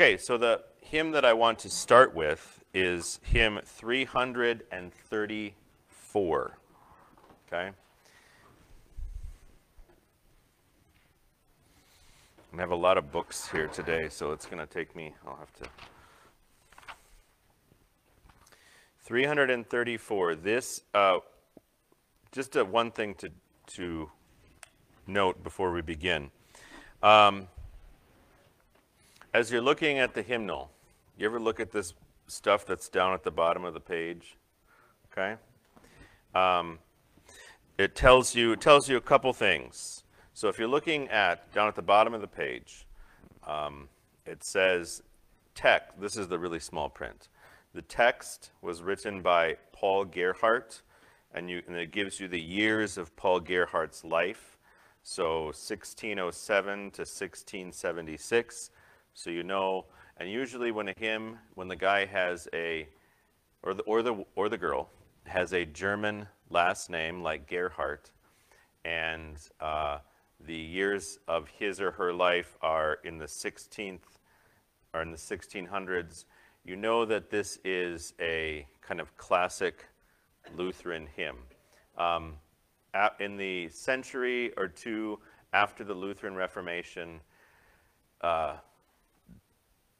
Okay, so the hymn that I want to start with is hymn 334. Okay? I have a lot of books here today, so it's going to take me, I'll have to. 334. This, uh, just a, one thing to, to note before we begin. Um, as you're looking at the hymnal, you ever look at this stuff that's down at the bottom of the page? Okay? Um, it tells you it tells you a couple things. So if you're looking at down at the bottom of the page, um, it says text. This is the really small print. The text was written by Paul Gerhardt, and, you, and it gives you the years of Paul Gerhardt's life. So 1607 to 1676. So you know, and usually when a hymn, when the guy has a, or the, or the, or the girl has a German last name like Gerhardt, and uh, the years of his or her life are in the 16th, or in the 1600s, you know that this is a kind of classic Lutheran hymn. Um, in the century or two after the Lutheran Reformation, uh,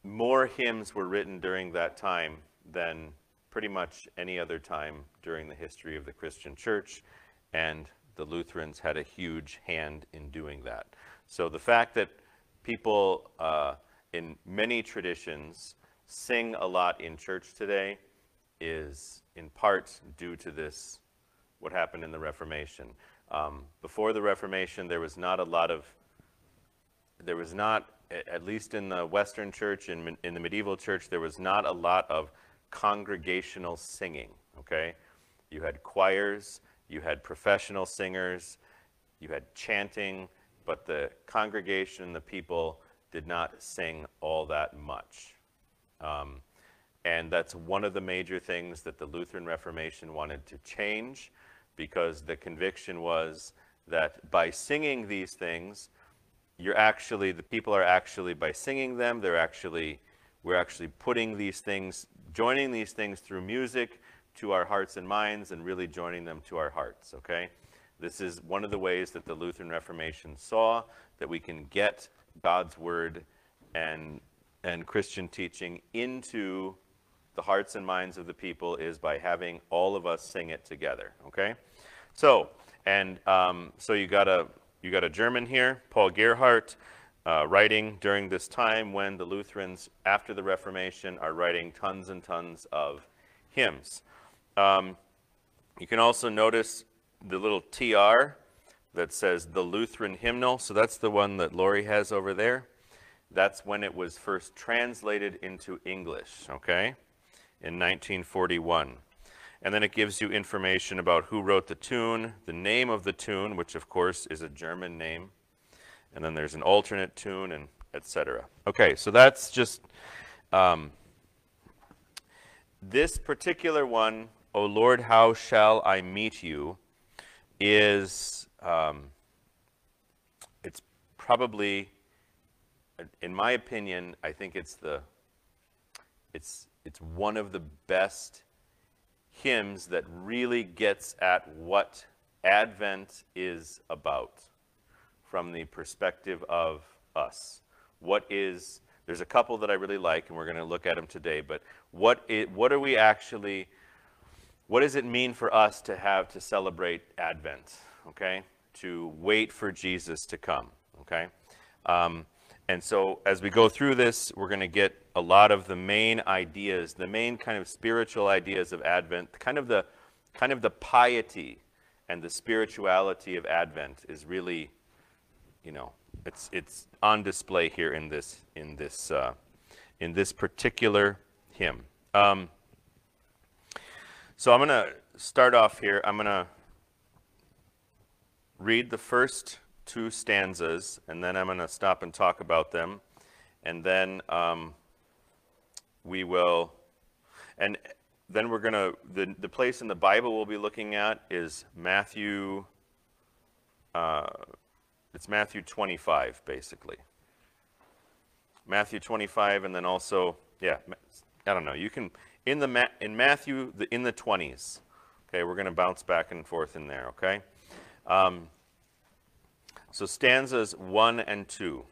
more hymns were written during that time than pretty much any other time during the history of the Christian church, and the Lutherans had a huge hand in doing that. So the fact that people uh, in many traditions sing a lot in church today is in part due to this, what happened in the Reformation. Um, before the Reformation, there was not a lot of, there was not, at least in the Western church, in, in the medieval church, there was not a lot of congregational singing, okay? You had choirs, you had professional singers, you had chanting, but the congregation, the people, did not sing all that much. Um, and that's one of the major things that the Lutheran Reformation wanted to change because the conviction was that by singing these things, you're actually, the people are actually, by singing them, they're actually, we're actually putting these things, joining these things through music to our hearts and minds and really joining them to our hearts, okay? This is one of the ways that the Lutheran Reformation saw that we can get God's word and and Christian teaching into the hearts and minds of the people is by having all of us sing it together. Okay, so and um, so you got a you got a German here, Paul Gerhardt, uh, writing during this time when the Lutherans, after the Reformation, are writing tons and tons of hymns. Um, you can also notice the little TR that says the Lutheran hymnal. So that's the one that Lori has over there. That's when it was first translated into English, okay, in 1941. And then it gives you information about who wrote the tune, the name of the tune, which of course is a German name. And then there's an alternate tune and etc. Okay, so that's just um, this particular one, O Lord, how shall I meet you, is um, it's probably in my opinion, I think it's the it's it's one of the best hymns that really gets at what Advent is about from the perspective of us. What is there's a couple that I really like, and we're going to look at them today. But what it, what are we actually? What does it mean for us to have to celebrate Advent? Okay, to wait for Jesus to come. Okay. Um, and so as we go through this, we're going to get a lot of the main ideas, the main kind of spiritual ideas of Advent, kind of the kind of the piety and the spirituality of Advent is really, you know, it's it's on display here in this in this uh, in this particular hymn. Um, so I'm going to start off here. I'm going to read the first two stanzas, and then I'm going to stop and talk about them. And then um, we will, and then we're going to, the, the place in the Bible we'll be looking at is Matthew, uh, it's Matthew 25, basically. Matthew 25, and then also, yeah, I don't know. You can in the in Matthew the, in the 20s. Okay, we're going to bounce back and forth in there. Okay, um, so stanzas one and two.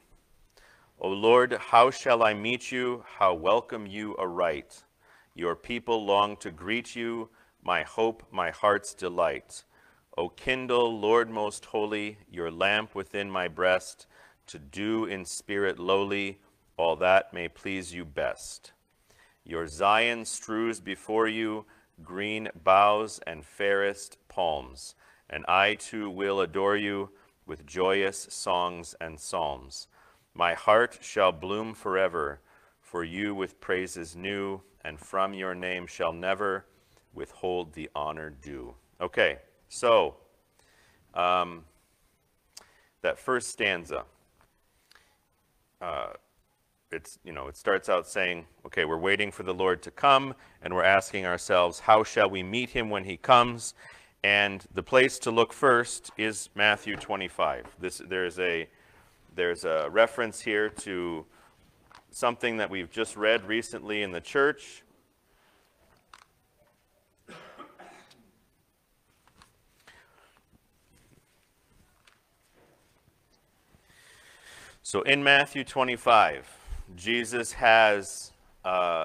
O Lord, how shall I meet you? How welcome you aright? Your people long to greet you, my hope, my heart's delight. O kindle, Lord most holy, your lamp within my breast, to do in spirit lowly all that may please you best. Your Zion strews before you green boughs and fairest palms, and I too will adore you with joyous songs and psalms. My heart shall bloom forever for you with praises new, and from your name shall never withhold the honor due. Okay, so um, that first stanza, uh, it's you know it starts out saying, okay, we're waiting for the Lord to come, and we're asking ourselves, how shall we meet him when he comes? And the place to look first is Matthew 25. This there's a there's a reference here to something that we've just read recently in the church. So in Matthew 25, Jesus has, uh,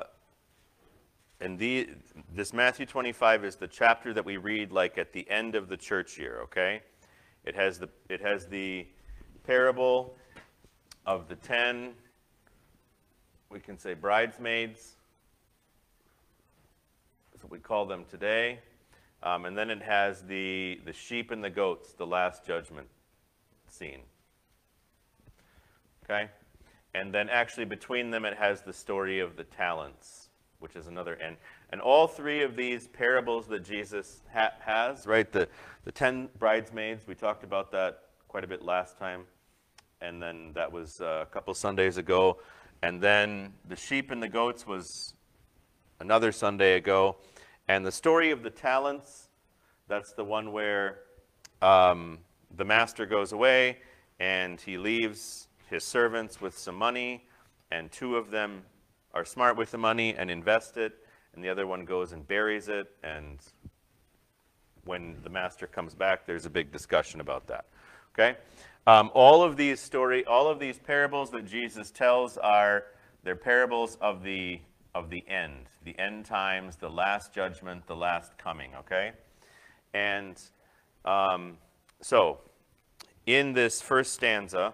and the, this Matthew 25 is the chapter that we read like at the end of the church year, okay? It has the, it has the parable of the ten, we can say bridesmaids, that's what we call them today. Um, and then it has the, the sheep and the goats, the last judgment scene. Okay? And then actually between them it has the story of the talents, which is another end. And all three of these parables that Jesus ha has, right, the, the ten bridesmaids, we talked about that quite a bit last time and then that was uh, a couple Sundays ago. And then the sheep and the goats was another Sunday ago. And the story of the talents, that's the one where um, the master goes away and he leaves his servants with some money, and two of them are smart with the money and invest it, and the other one goes and buries it. And when the master comes back, there's a big discussion about that. Okay? Um, all of these story, all of these parables that Jesus tells are they're parables of the of the end, the end times, the last judgment, the last coming. Okay, and um, so in this first stanza,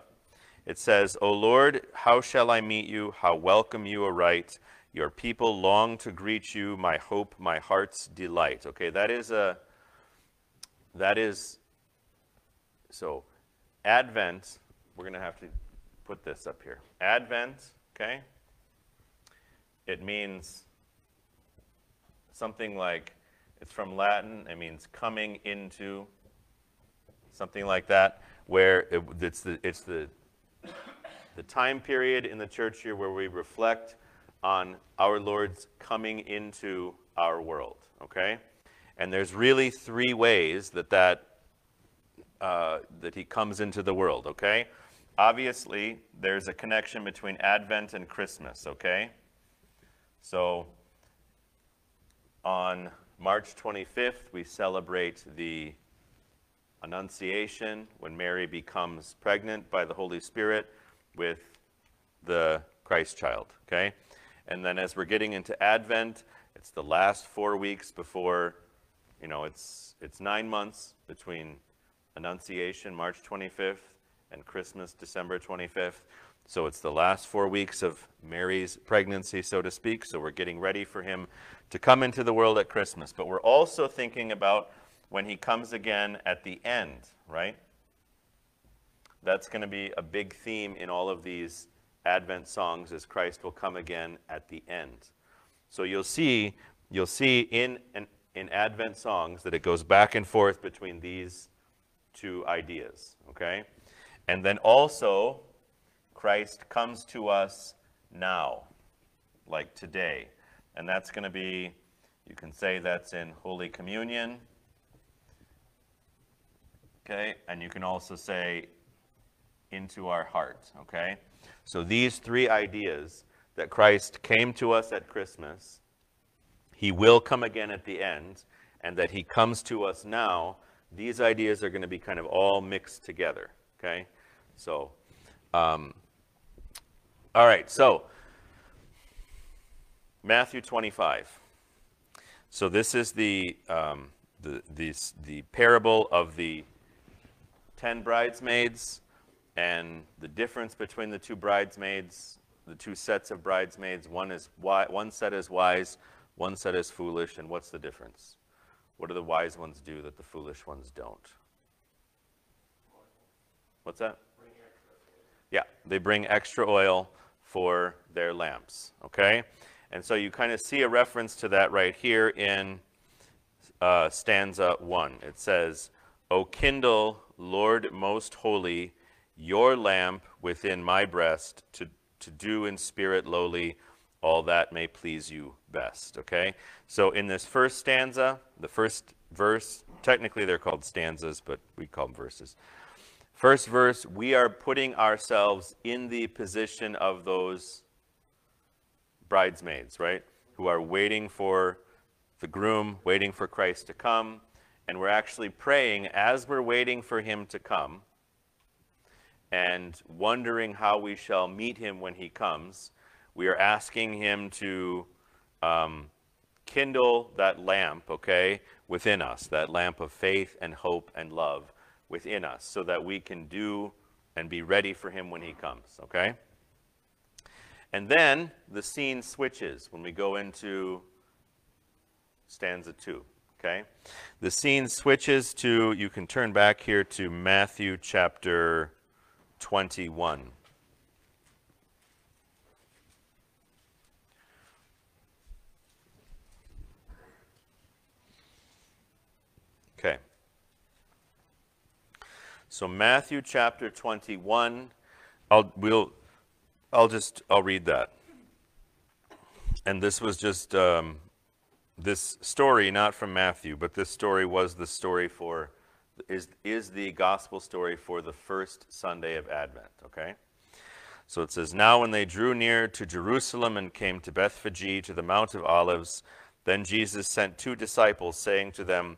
it says, "O Lord, how shall I meet you? How welcome you aright." Your people long to greet you, my hope, my heart's delight. Okay, that is a, that is, so Advent, we're going to have to put this up here. Advent, okay? It means something like, it's from Latin, it means coming into, something like that, where it, it's, the, it's the, the time period in the church year where we reflect on our Lord's coming into our world, okay? And there's really three ways that that uh, that he comes into the world, okay? Obviously, there's a connection between Advent and Christmas, okay? So on March 25th, we celebrate the Annunciation when Mary becomes pregnant by the Holy Spirit with the Christ child, okay? And then as we're getting into Advent, it's the last four weeks before, you know, it's, it's nine months between Annunciation, March 25th, and Christmas, December 25th. So it's the last four weeks of Mary's pregnancy, so to speak. So we're getting ready for him to come into the world at Christmas. But we're also thinking about when he comes again at the end, right? That's going to be a big theme in all of these Advent songs as Christ will come again at the end. So you'll see, you'll see in, in, in Advent songs that it goes back and forth between these two ideas, okay? And then also, Christ comes to us now, like today. And that's going to be, you can say that's in Holy Communion, okay? And you can also say into our heart, okay? So these three ideas that Christ came to us at Christmas, he will come again at the end, and that he comes to us now, these ideas are going to be kind of all mixed together, okay? So, um, all right, so Matthew 25. So this is the, um, the, the, the parable of the ten bridesmaids and the difference between the two bridesmaids, the two sets of bridesmaids. One is one set is wise, one set is foolish, and what's the difference? What do the wise ones do that the foolish ones don't? What's that? Yeah, they bring extra oil for their lamps. Okay? And so you kind of see a reference to that right here in uh, stanza one. It says, O kindle, Lord most holy, your lamp within my breast, to, to do in spirit lowly all that may please you best. Okay? So in this first stanza, the first verse, technically they're called stanzas, but we call them verses. First verse, we are putting ourselves in the position of those bridesmaids, right? Who are waiting for the groom, waiting for Christ to come. And we're actually praying as we're waiting for him to come and wondering how we shall meet him when he comes. We are asking him to um, kindle that lamp, okay, within us, that lamp of faith and hope and love within us, so that we can do and be ready for him when he comes, okay? And then the scene switches when we go into stanza 2. Okay? The scene switches to, you can turn back here to Matthew chapter 21. Okay. So Matthew chapter 21, I'll, we'll, I'll just, I'll read that. And this was just um, this story, not from Matthew, but this story was the story for, is, is the gospel story for the first Sunday of Advent, okay? So it says, Now when they drew near to Jerusalem and came to Bethphage to the Mount of Olives, then Jesus sent two disciples, saying to them,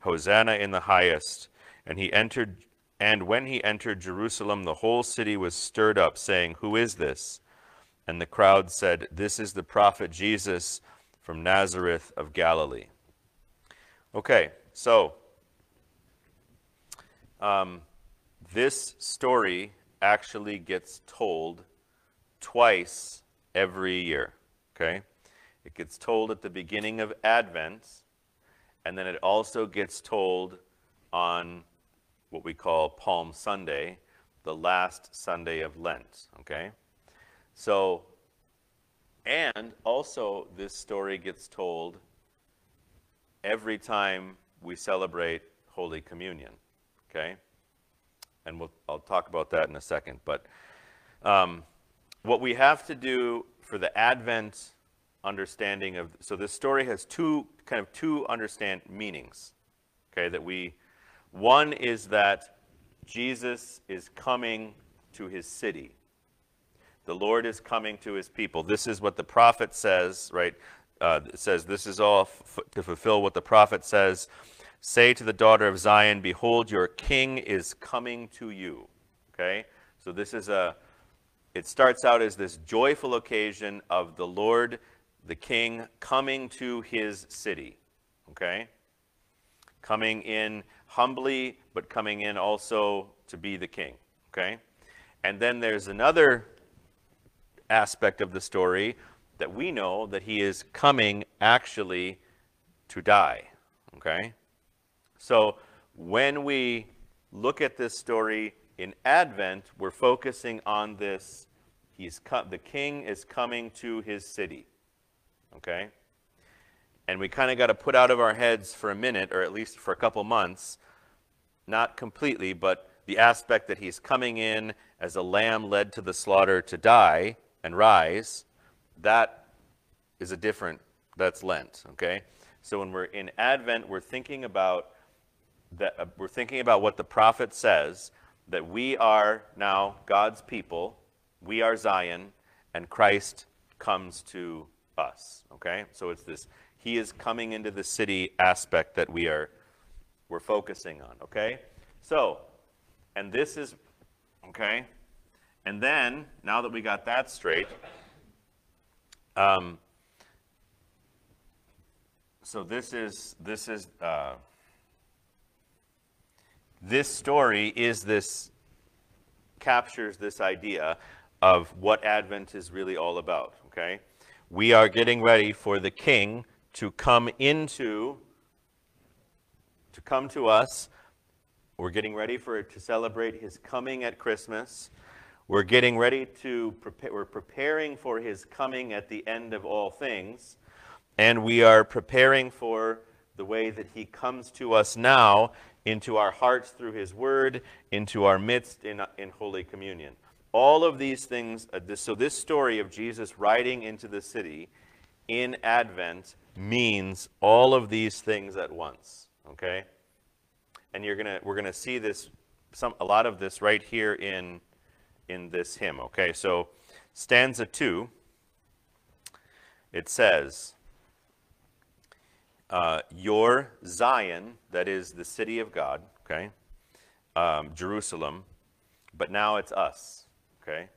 Hosanna in the highest! And he entered, and when he entered Jerusalem, the whole city was stirred up, saying, Who is this? And the crowd said, This is the prophet Jesus from Nazareth of Galilee. Okay, so um, this story actually gets told twice every year. Okay? It gets told at the beginning of Advent, and then it also gets told on what we call Palm Sunday, the last Sunday of Lent. Okay? So, and also this story gets told every time we celebrate Holy Communion. Okay? And we'll, I'll talk about that in a second. But um, what we have to do for the Advent understanding of, so this story has two, kind of two understand meanings. Okay, that we, one is that Jesus is coming to his city. The Lord is coming to his people. This is what the prophet says, right? Uh, it says, This is all to fulfill what the prophet says. Say to the daughter of Zion, Behold, your king is coming to you. Okay? So this is a, it starts out as this joyful occasion of the Lord, the King, coming to his city. Okay? Coming in humbly, but coming in also to be the king. Okay? And then there's another aspect of the story that we know that he is coming actually to die. Okay? So when we look at this story in Advent, we're focusing on this. He's the king is coming to his city. Okay? And we kind of got to put out of our heads for a minute, or at least for a couple months, not completely, but the aspect that he's coming in as a lamb led to the slaughter to die and rise, that is a different, that's Lent, okay? So when we're in Advent, we're thinking about that, uh, we're thinking about what the prophet says, that we are now God's people, we are Zion, and Christ comes to us, okay? So it's this, he is coming into the city aspect that we are, we're focusing on, okay? So, and this is, okay? And then, now that we got that straight, um, so this is, this is, uh, this story is this, captures this idea of what Advent is really all about, okay? We are getting ready for the King to come into, to come to us. We're getting ready for to celebrate his coming at Christmas. We're getting ready to prepare, we're preparing for his coming at the end of all things. And we are preparing for the way that he comes to us now into our hearts through his word, into our midst in, in Holy Communion. All of these things, uh, so this story of Jesus riding into the city in Advent means all of these things at once, okay? And you're gonna, we're going to see this, some, a lot of this right here in in this hymn. Okay, so stanza two, it says, uh, Your Zion, that is the city of God, okay, um, Jerusalem, but now it's us, okay?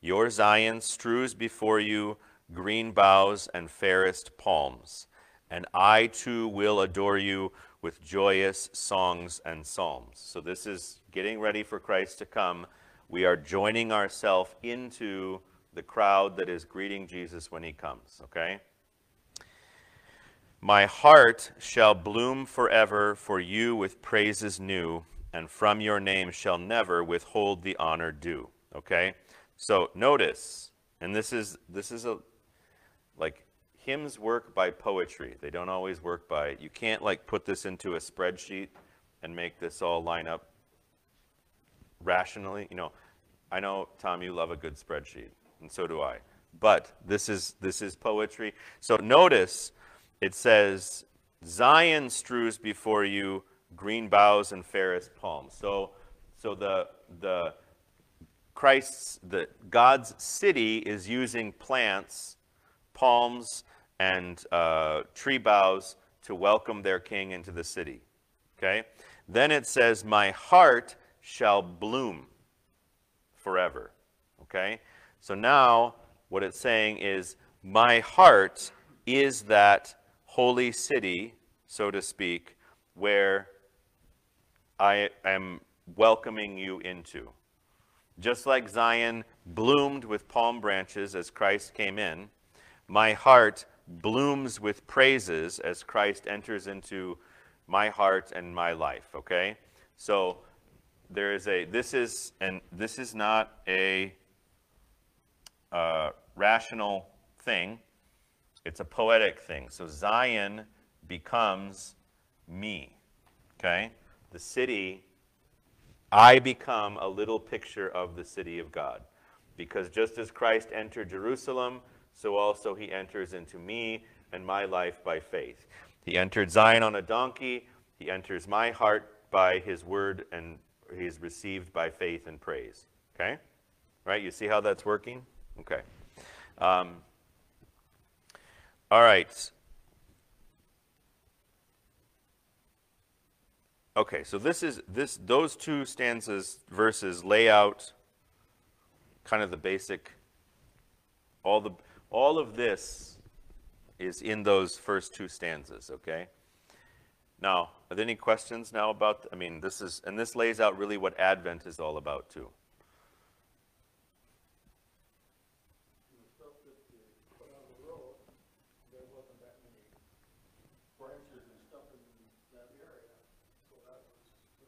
Your Zion strews before you green boughs and fairest palms, and I too will adore you with joyous songs and psalms. So this is getting ready for Christ to come we are joining ourselves into the crowd that is greeting Jesus when he comes, okay? My heart shall bloom forever for you with praises new, and from your name shall never withhold the honor due. Okay? So notice, and this is this is a like hymns work by poetry. They don't always work by you can't like put this into a spreadsheet and make this all line up rationally. You know, I know, Tom, you love a good spreadsheet, and so do I. But this is, this is poetry. So notice it says, Zion strews before you green boughs and fairest palms. So, so the, the Christ's, the God's city is using plants, palms, and uh, tree boughs to welcome their king into the city. Okay? Then it says, My heart shall bloom forever. Okay? So now what it's saying is, my heart is that holy city, so to speak, where I am welcoming you into. Just like Zion bloomed with palm branches as Christ came in, my heart blooms with praises as Christ enters into my heart and my life, okay? So there is a, this is, and this is not a uh, rational thing. It's a poetic thing. So Zion becomes me, okay? The city, I become a little picture of the city of God. Because just as Christ entered Jerusalem, so also he enters into me and my life by faith. He entered Zion on a donkey. He enters my heart by his word and he is received by faith and praise. Okay? Right? You see how that's working? Okay. Um, all right. Okay, so this is this those two stanzas verses lay out kind of the basic, all the, all of this is in those first two stanzas, okay? Now, are there any questions now about, I mean, this is, and this lays out really what Advent is all about too. the stuff that they put on the road, there wasn't that many branches and stuff in that area, so that was,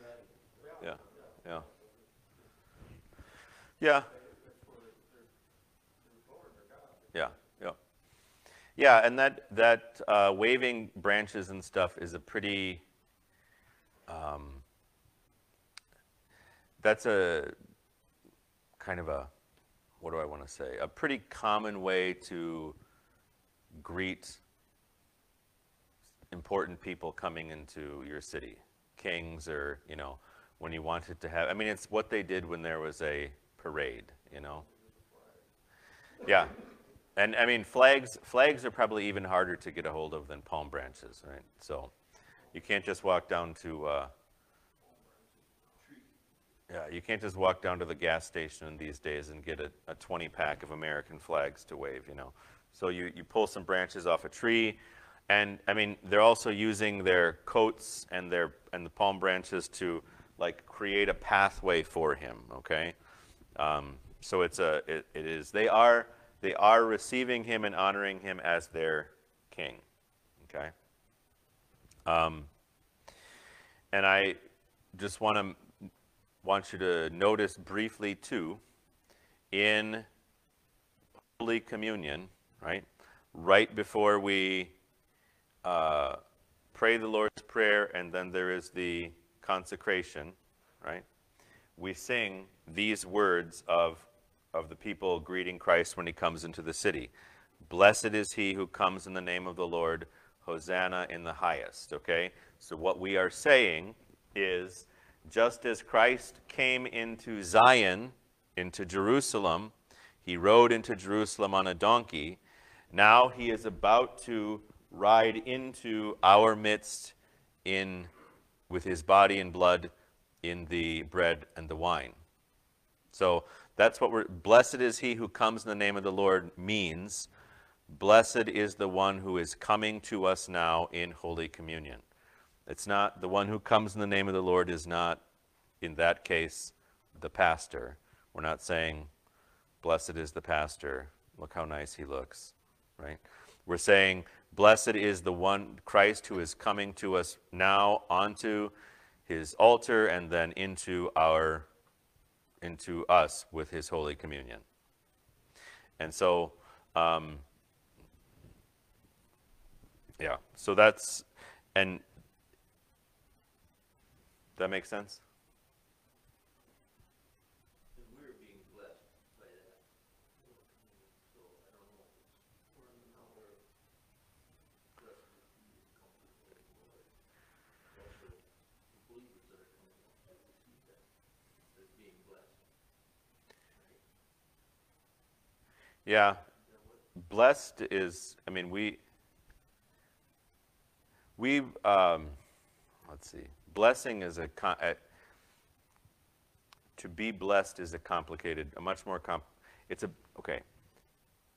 uh, Yeah, yeah. Yeah, that's where they're, they're blowing their God. yeah, yeah. Yeah, and that, that uh, waving branches and stuff is a pretty, um, that's a kind of a, what do I want to say? A pretty common way to greet important people coming into your city, kings or, you know, when you wanted to have, I mean, it's what they did when there was a parade, you know? Yeah. And I mean, flags, flags are probably even harder to get a hold of than palm branches, right? So you can't just walk down to, uh, yeah, you can't just walk down to the gas station these days and get a, a 20 pack of American flags to wave, you know. So you, you pull some branches off a tree, and I mean, they're also using their coats and their and the palm branches to like create a pathway for him. Okay, um, so it's a it, it is they are they are receiving him and honoring him as their king. Okay. Um, and I just want to want you to notice briefly too in Holy Communion, right? Right before we uh, pray the Lord's Prayer, and then there is the consecration, right? We sing these words of, of the people greeting Christ when he comes into the city. Blessed is he who comes in the name of the Lord, Hosanna in the highest, okay? So what we are saying is just as Christ came into Zion, into Jerusalem, he rode into Jerusalem on a donkey. Now he is about to ride into our midst in with his body and blood in the bread and the wine. So that's what we're blessed is he who comes in the name of the Lord means blessed is the one who is coming to us now in holy communion. It's not the one who comes in the name of the Lord is not in that case the pastor. We're not saying blessed is the pastor. Look how nice he looks, right? We're saying blessed is the one Christ who is coming to us now onto his altar and then into our into us with his holy communion. And so um, yeah, so that's and that makes sense? And we're being blessed by that. So I don't know if it's, we're in the number of blessed is he who comes in the name of the Lord. Also, the believers that are coming up to receive that, as being blessed. Yeah. Blessed is, I mean, we, we, um, let's see, blessing is a, a, to be blessed is a complicated, a much more comp, it's a, okay.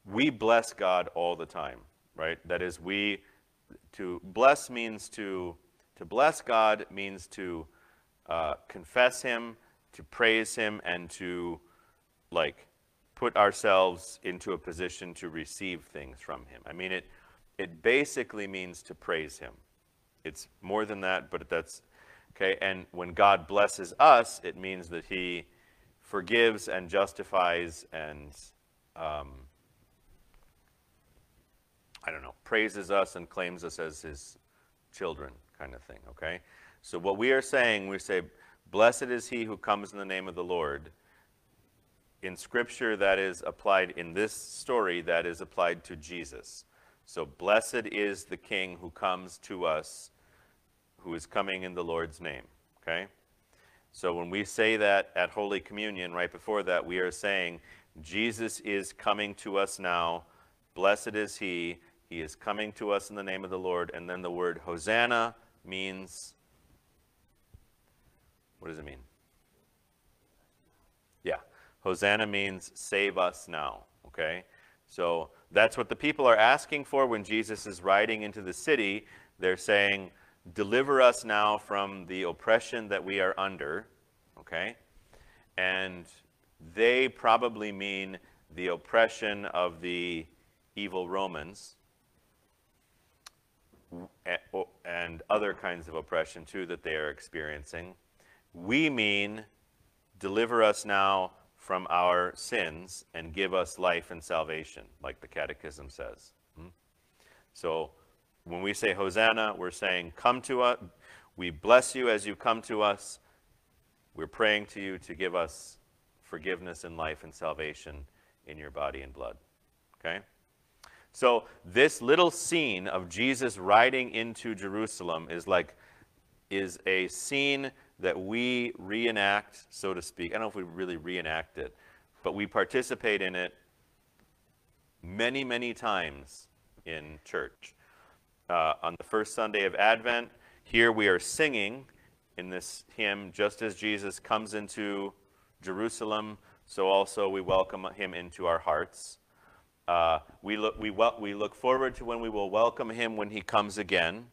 We bless God all the time, right? That is, we, to bless means to, to bless God means to uh, confess Him, to praise Him, and to, like, put ourselves into a position to receive things from him. I mean, it, it basically means to praise him. It's more than that, but that's okay. And when God blesses us, it means that he forgives and justifies and, um, I don't know, praises us and claims us as his children, kind of thing, okay? So what we are saying, we say, Blessed is he who comes in the name of the Lord in scripture that is applied in this story that is applied to Jesus. So blessed is the king who comes to us who is coming in the Lord's name, okay? So when we say that at Holy Communion right before that we are saying Jesus is coming to us now. Blessed is he. He is coming to us in the name of the Lord and then the word Hosanna means what does it mean? Hosanna means save us now, okay? So that's what the people are asking for when Jesus is riding into the city. They're saying, deliver us now from the oppression that we are under, okay? And they probably mean the oppression of the evil Romans and other kinds of oppression too that they are experiencing. We mean deliver us now from our sins and give us life and salvation, like the Catechism says. Hmm? So when we say Hosanna, we're saying, Come to us. We bless you as you come to us. We're praying to you to give us forgiveness and life and salvation in your body and blood. Okay? So this little scene of Jesus riding into Jerusalem is like is a scene that we reenact, so to speak. I don't know if we really reenact it, but we participate in it many, many times in church. Uh, on the first Sunday of Advent, here we are singing in this hymn, just as Jesus comes into Jerusalem, so also we welcome him into our hearts. Uh, we, look, we, we look forward to when we will welcome him when he comes again.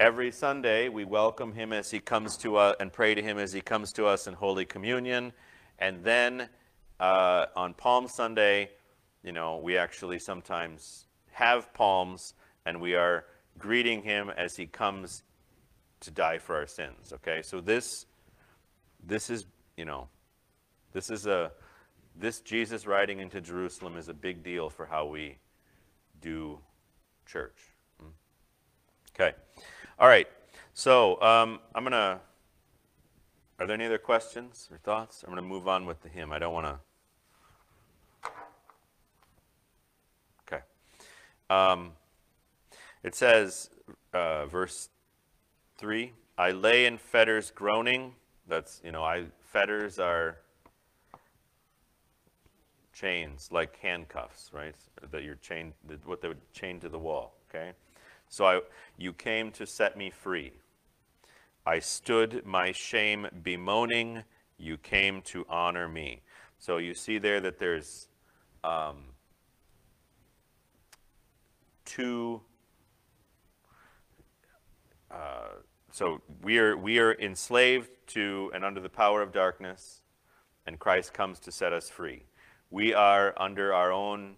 Every Sunday, we welcome him as he comes to us and pray to him as he comes to us in Holy Communion. And then uh, on Palm Sunday, you know, we actually sometimes have palms and we are greeting him as he comes to die for our sins. Okay, so this, this is, you know, this is a, this Jesus riding into Jerusalem is a big deal for how we do church. Hmm? Okay. All right. So um, I'm going to, are there any other questions or thoughts? I'm going to move on with the hymn. I don't want to. Okay. Um, it says, uh, verse 3 I lay in fetters groaning. That's, you know, I fetters are chains, like handcuffs, right? That you're chained, what they would chain to the wall, okay? So I, you came to set me free. I stood my shame bemoaning. You came to honor me. So you see there that there's um, two. Uh, so we are we are enslaved to and under the power of darkness, and Christ comes to set us free we are under our own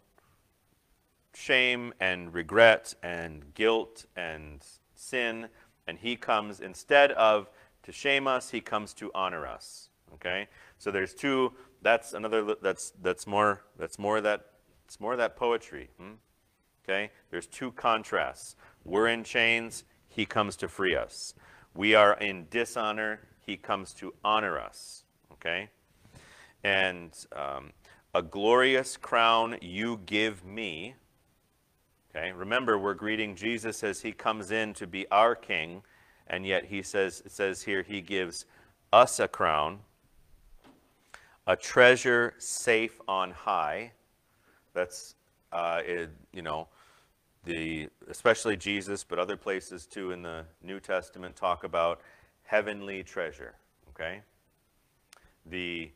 shame and regret and guilt and sin, and he comes instead of to shame us, he comes to honor us. Okay? So there's two that's another that's that's more that's more that it's more that poetry. Hmm? Okay? There's two contrasts. We're in chains, he comes to free us. We are in dishonor, he comes to honor us. Okay? And um, a glorious crown you give me. Okay, remember we're greeting Jesus as he comes in to be our king, and yet he says it says here he gives us a crown, a treasure safe on high. That's uh, it, you know the especially Jesus, but other places too in the New Testament talk about heavenly treasure. Okay, the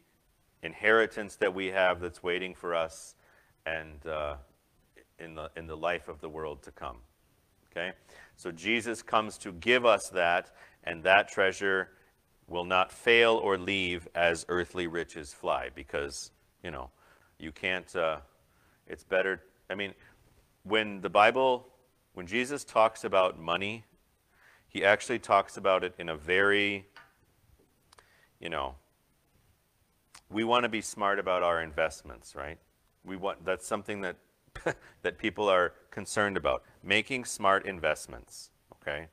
inheritance that we have that's waiting for us and uh, in, the, in the life of the world to come. Okay? So Jesus comes to give us that, and that treasure will not fail or leave as earthly riches fly because, you know, you can't, uh, it's better. I mean, when the Bible, when Jesus talks about money, he actually talks about it in a very, you know, we want to be smart about our investments, right? We want that's something that that people are concerned about. Making smart investments, okay?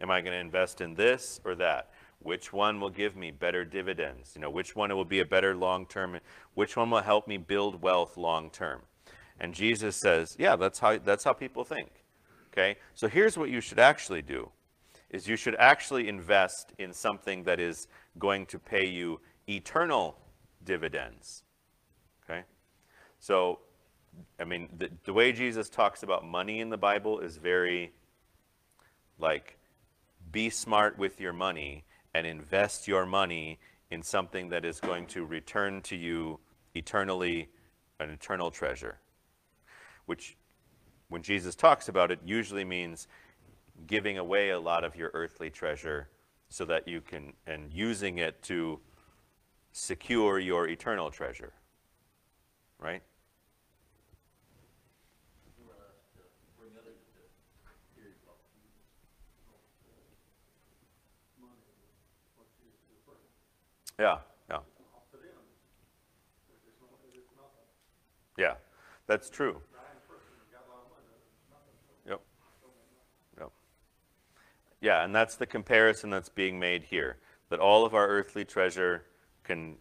Am I going to invest in this or that? Which one will give me better dividends? You know, which one will be a better long-term which one will help me build wealth long term? And Jesus says, yeah, that's how that's how people think. Okay? So here's what you should actually do. Is you should actually invest in something that is going to pay you eternal dividends. Okay? So, I mean, the, the way Jesus talks about money in the Bible is very like, be smart with your money and invest your money in something that is going to return to you eternally, an eternal treasure, which when Jesus talks about it, usually means giving away a lot of your earthly treasure so that you can, and using it to secure your eternal treasure. Right? You were asked to bring others to hear about Jesus. money, what you used to do first. Yeah, yeah, To them, if it's no, if it's yeah. yeah. That's true. Yep. Yep. Yeah, and that's the comparison that's being made here. That all of our earthly treasure can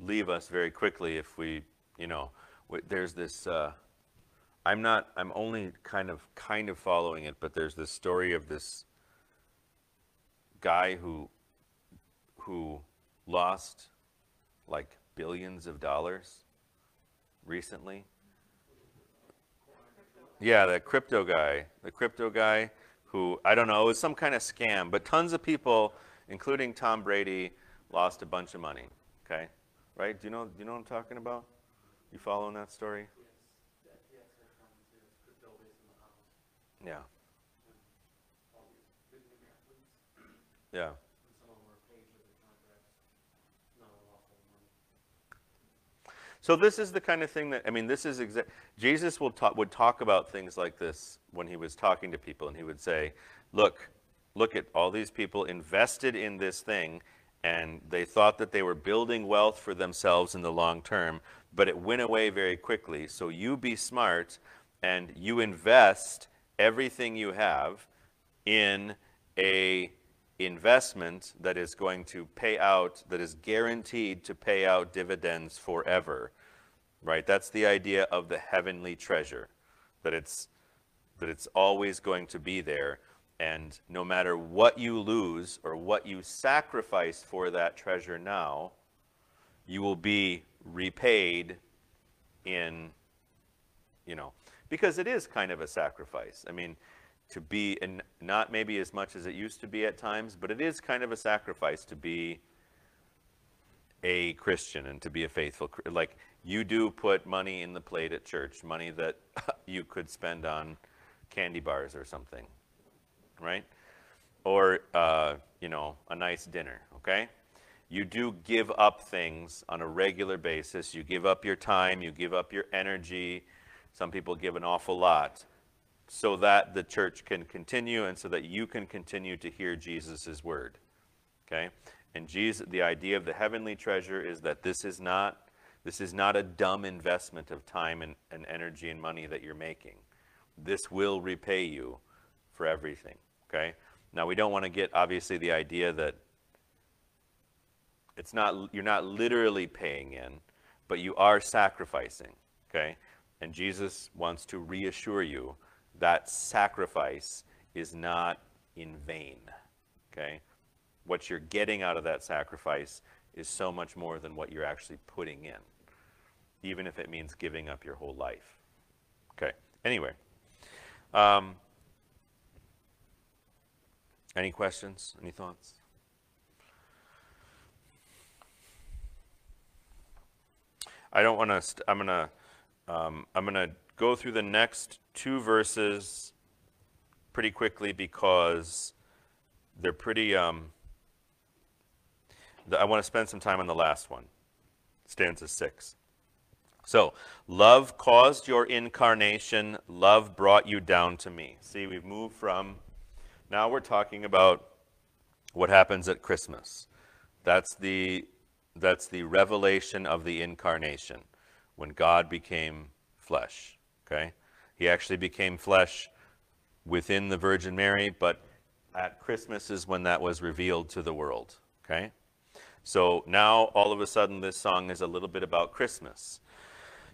leave us very quickly if we, you know, there's this. Uh, I'm not. I'm only kind of kind of following it, but there's this story of this guy who who lost like billions of dollars recently. Yeah, the crypto guy, the crypto guy who, I don't know, it was some kind of scam, but tons of people, including Tom Brady, lost a bunch of money. Okay? Right? Do you know, do you know what I'm talking about? You following that story? Yeah. Yeah. So this is the kind of thing that I mean. This is exa- Jesus will talk, would talk about things like this when he was talking to people, and he would say, "Look, look at all these people invested in this thing, and they thought that they were building wealth for themselves in the long term, but it went away very quickly. So you be smart, and you invest everything you have in a investment that is going to pay out, that is guaranteed to pay out dividends forever. Right? That's the idea of the heavenly treasure, that it's that it's always going to be there. And no matter what you lose or what you sacrifice for that treasure now, you will be repaid in, you know, because it is kind of a sacrifice. I mean, to be, and not maybe as much as it used to be at times, but it is kind of a sacrifice to be a Christian and to be a faithful. Like you do put money in the plate at church, money that you could spend on candy bars or something, right? Or uh, you know, a nice dinner. Okay, you do give up things on a regular basis. You give up your time. You give up your energy. Some people give an awful lot so that the church can continue and so that you can continue to hear Jesus' word. Okay? And Jesus, the idea of the heavenly treasure is that this is not, this is not a dumb investment of time and, and energy and money that you're making. This will repay you for everything. Okay? Now we don't want to get obviously the idea that it's not you're not literally paying in, but you are sacrificing. Okay? And Jesus wants to reassure you that sacrifice is not in vain. Okay? What you're getting out of that sacrifice is so much more than what you're actually putting in, even if it means giving up your whole life. Okay. Anyway. Um, any questions? Any thoughts? I don't want to. St- I'm gonna. Um, I'm gonna go through the next two verses pretty quickly because they're pretty. Um, I want to spend some time on the last one, stanza six. So, love caused your incarnation. Love brought you down to me. See, we've moved from. Now we're talking about what happens at Christmas. That's the that's the revelation of the incarnation when God became flesh. Okay? He actually became flesh within the Virgin Mary, but at Christmas is when that was revealed to the world. Okay? So now all of a sudden this song is a little bit about Christmas.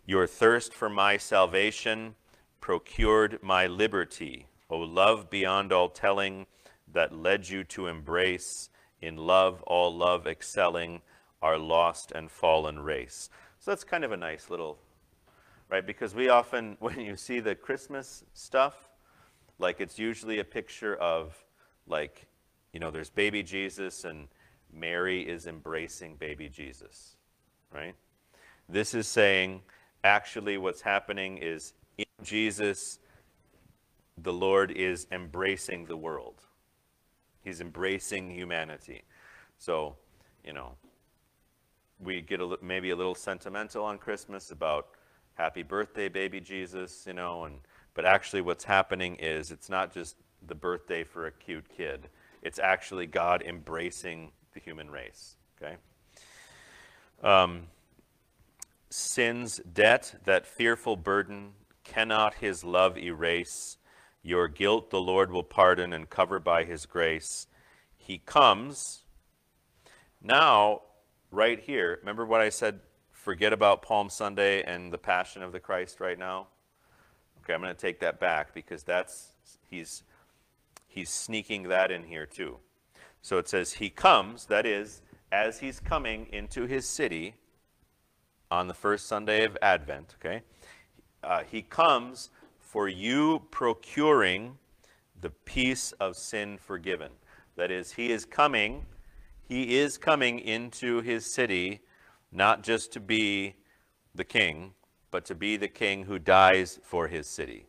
Your thirst for my salvation procured my liberty. O love beyond all telling that led you to embrace in love all love excelling our lost and fallen race. So that's kind of a nice little right? Because we often, when you see the Christmas stuff, like it's usually a picture of, like, you know, there's baby Jesus and Mary is embracing baby Jesus, right? This is saying actually what's happening is in Jesus, the Lord is embracing the world. He's embracing humanity. So, you know, we get a, maybe a little sentimental on Christmas about happy birthday, baby Jesus, you know, and but actually what's happening is it's not just the birthday for a cute kid. It's actually God embracing the human race. Okay. Um, sin's debt, that fearful burden, cannot his love erase. Your guilt the Lord will pardon and cover by his grace. He comes. Now, right here, remember what I said? Forget about Palm Sunday and the Passion of the Christ right now? Okay, I'm going to take that back because that's, he's, he's sneaking that in here too. So it says, He comes, that is, as he's coming into his city on the first Sunday of Advent, okay? Uh, he comes for you procuring the peace of sin forgiven. That is, he is coming, he is coming into his city not just to be the king, but to be the king who dies for his city.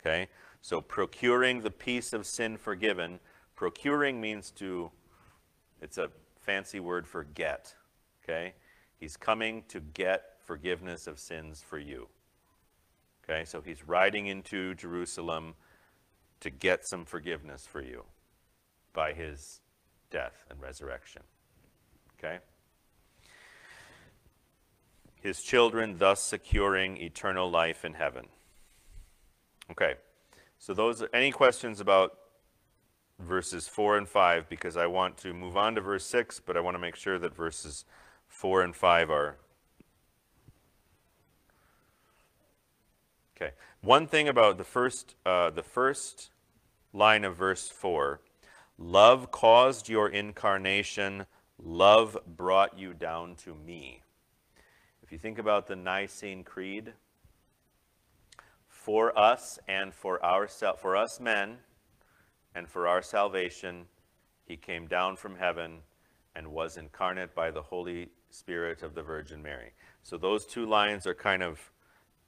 Okay? So procuring the peace of sin forgiven, procuring means to, it's a fancy word for get. Okay? He's coming to get forgiveness of sins for you. Okay? So he's riding into Jerusalem to get some forgiveness for you by his death and resurrection. Okay? His children thus securing eternal life in heaven. Okay. So those are any questions about verses 4 and 5 because I want to move on to verse 6, but I want to make sure that verses 4 and 5 are Okay. One thing about the first uh, the first line of verse 4 Love caused your incarnation, love brought you down to me. If you think about the Nicene Creed, for us and for our for us men and for our salvation, he came down from heaven and was incarnate by the Holy Spirit of the Virgin Mary. So those two lines are kind of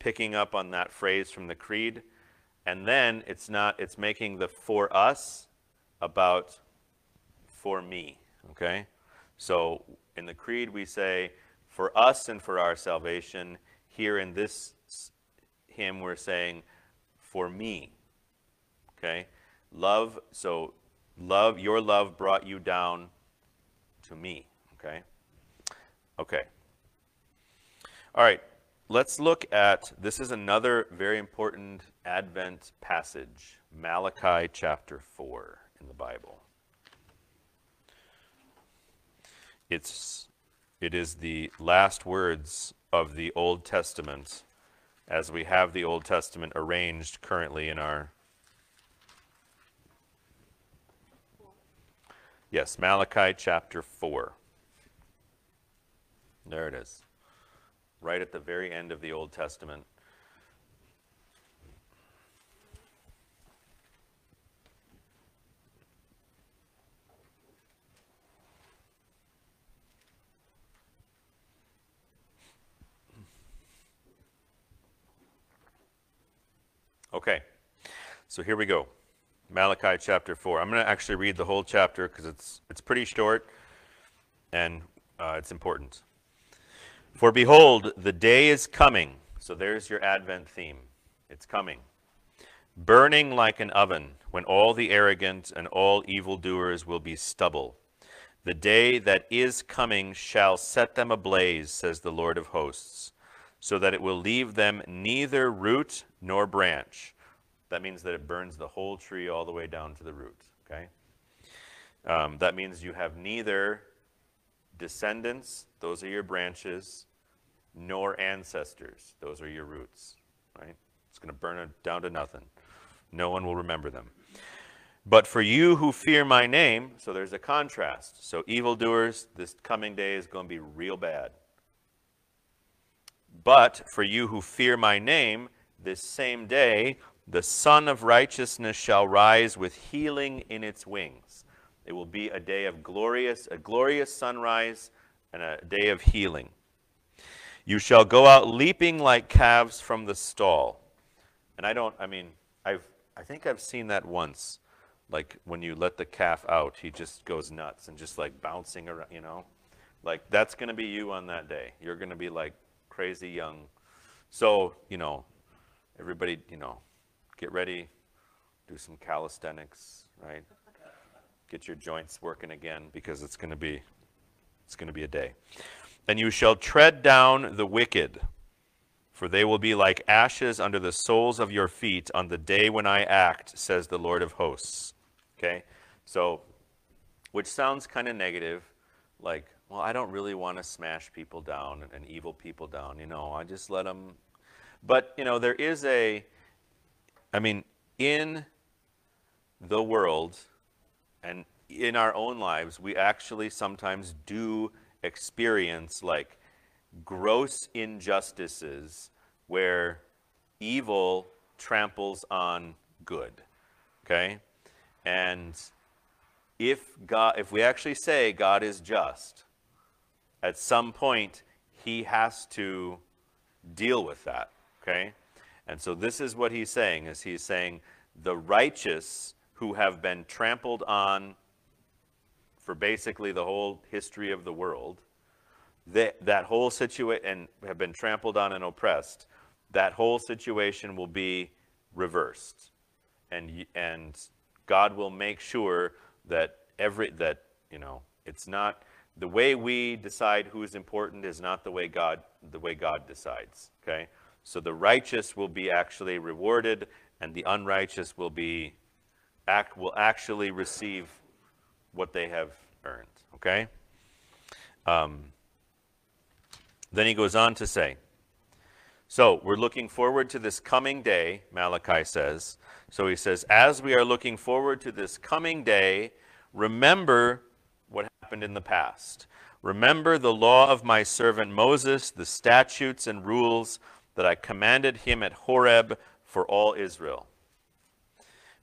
picking up on that phrase from the creed. And then it's not it's making the for us about for me, okay? So in the creed we say for us and for our salvation. Here in this hymn we're saying for me. Okay? Love so love your love brought you down to me, okay? Okay. All right. Let's look at this is another very important Advent passage, Malachi chapter 4 in the Bible. It's, it is the last words of the Old Testament as we have the Old Testament arranged currently in our. Yes, Malachi chapter 4. There it is right at the very end of the Old Testament. Okay, so here we go. Malachi chapter 4. I'm going to actually read the whole chapter because it's, it's pretty short and uh, it's important. For behold, the day is coming. So there's your Advent theme. It's coming. Burning like an oven, when all the arrogant and all evildoers will be stubble. The day that is coming shall set them ablaze, says the Lord of hosts, so that it will leave them neither root nor branch. That means that it burns the whole tree all the way down to the root. Okay? Um, that means you have neither descendants, those are your branches, nor ancestors, those are your roots, right? It's going to burn it down to nothing. No one will remember them. But for you who fear my name, so there's a contrast. So evildoers, this coming day is going to be real bad. But for you who fear my name, this same day, the Sun of Righteousness shall rise with healing in its wings. It will be a day of glorious, a glorious sunrise and a day of healing. You shall go out leaping like calves from the stall. And I don't, I mean, I've, I think I've seen that once. Like when you let the calf out, he just goes nuts and just like bouncing around, you know? Like that's going to be you on that day. You're going to be like crazy young. So, you know, everybody, you know, get ready, do some calisthenics, right? Get your joints working again because it's going to be it's going to be a day. And you shall tread down the wicked, for they will be like ashes under the soles of your feet on the day when I act, says the Lord of hosts. Okay? So, which sounds kind of negative, like, well, I don't really want to smash people down and, and evil people down. You know, I just let them. But, you know, there is a, I mean, in the world and in our own lives, we actually sometimes do experience like gross injustices where evil tramples on good. Okay? And if God if we actually say God is just, at some point he has to deal with that. Okay? And so this is what he's saying is he's saying the righteous who have been trampled on for basically the whole history of the world, that, that whole situation, and have been trampled on and oppressed, that whole situation will be reversed. And, and God will make sure that every, that, you know, it's not, the way we decide who is important is not the way God, the way God decides, okay? So the righteous will be actually rewarded, and the unrighteous will be, act, will actually receive what they have earned. Okay? Um, then he goes on to say, so we're looking forward to this coming day, Malachi says. So he says, as we are looking forward to this coming day, remember happened in the past. Remember the law of my servant Moses, the statutes and rules that I commanded him at Horeb for all Israel.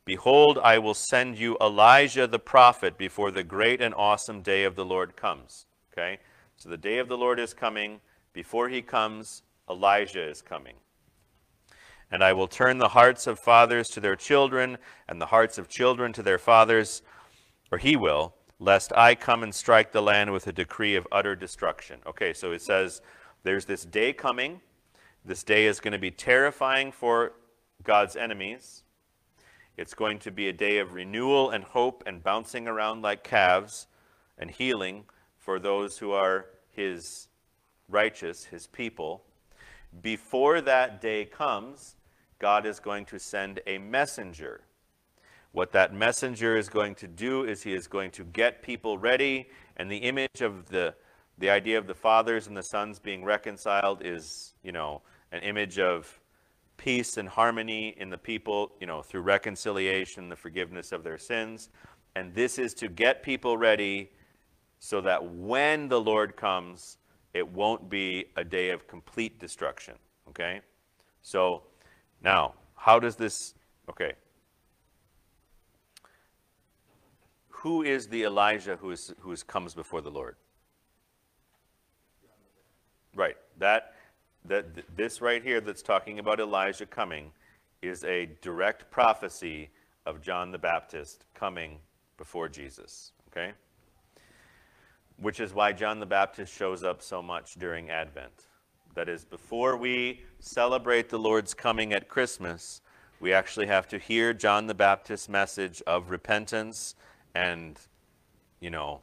Behold, I will send you Elijah the prophet before the great and awesome day of the Lord comes. Okay? So the day of the Lord is coming. Before he comes, Elijah is coming. And I will turn the hearts of fathers to their children, and the hearts of children to their fathers, or he will, lest I come and strike the land with a decree of utter destruction. Okay, so it says there's this day coming. This day is going to be terrifying for God's enemies. It's going to be a day of renewal and hope and bouncing around like calves and healing for those who are his righteous, his people. Before that day comes, God is going to send a messenger. What that messenger is going to do is he is going to get people ready, and the image of the the idea of the fathers and the sons being reconciled is, you know, an image of peace and harmony in the people, you know, through reconciliation, the forgiveness of their sins. And this is to get people ready so that when the Lord comes, it won't be a day of complete destruction. Okay? So now, how does this, okay. Who is the Elijah who, is, who is, comes before the Lord? Right. That that this right here that's talking about Elijah coming is a direct prophecy of John the Baptist coming before Jesus, okay? Which is why John the Baptist shows up so much during Advent. That is, before we celebrate the Lord's coming at Christmas, we actually have to hear John the Baptist's message of repentance and, you know,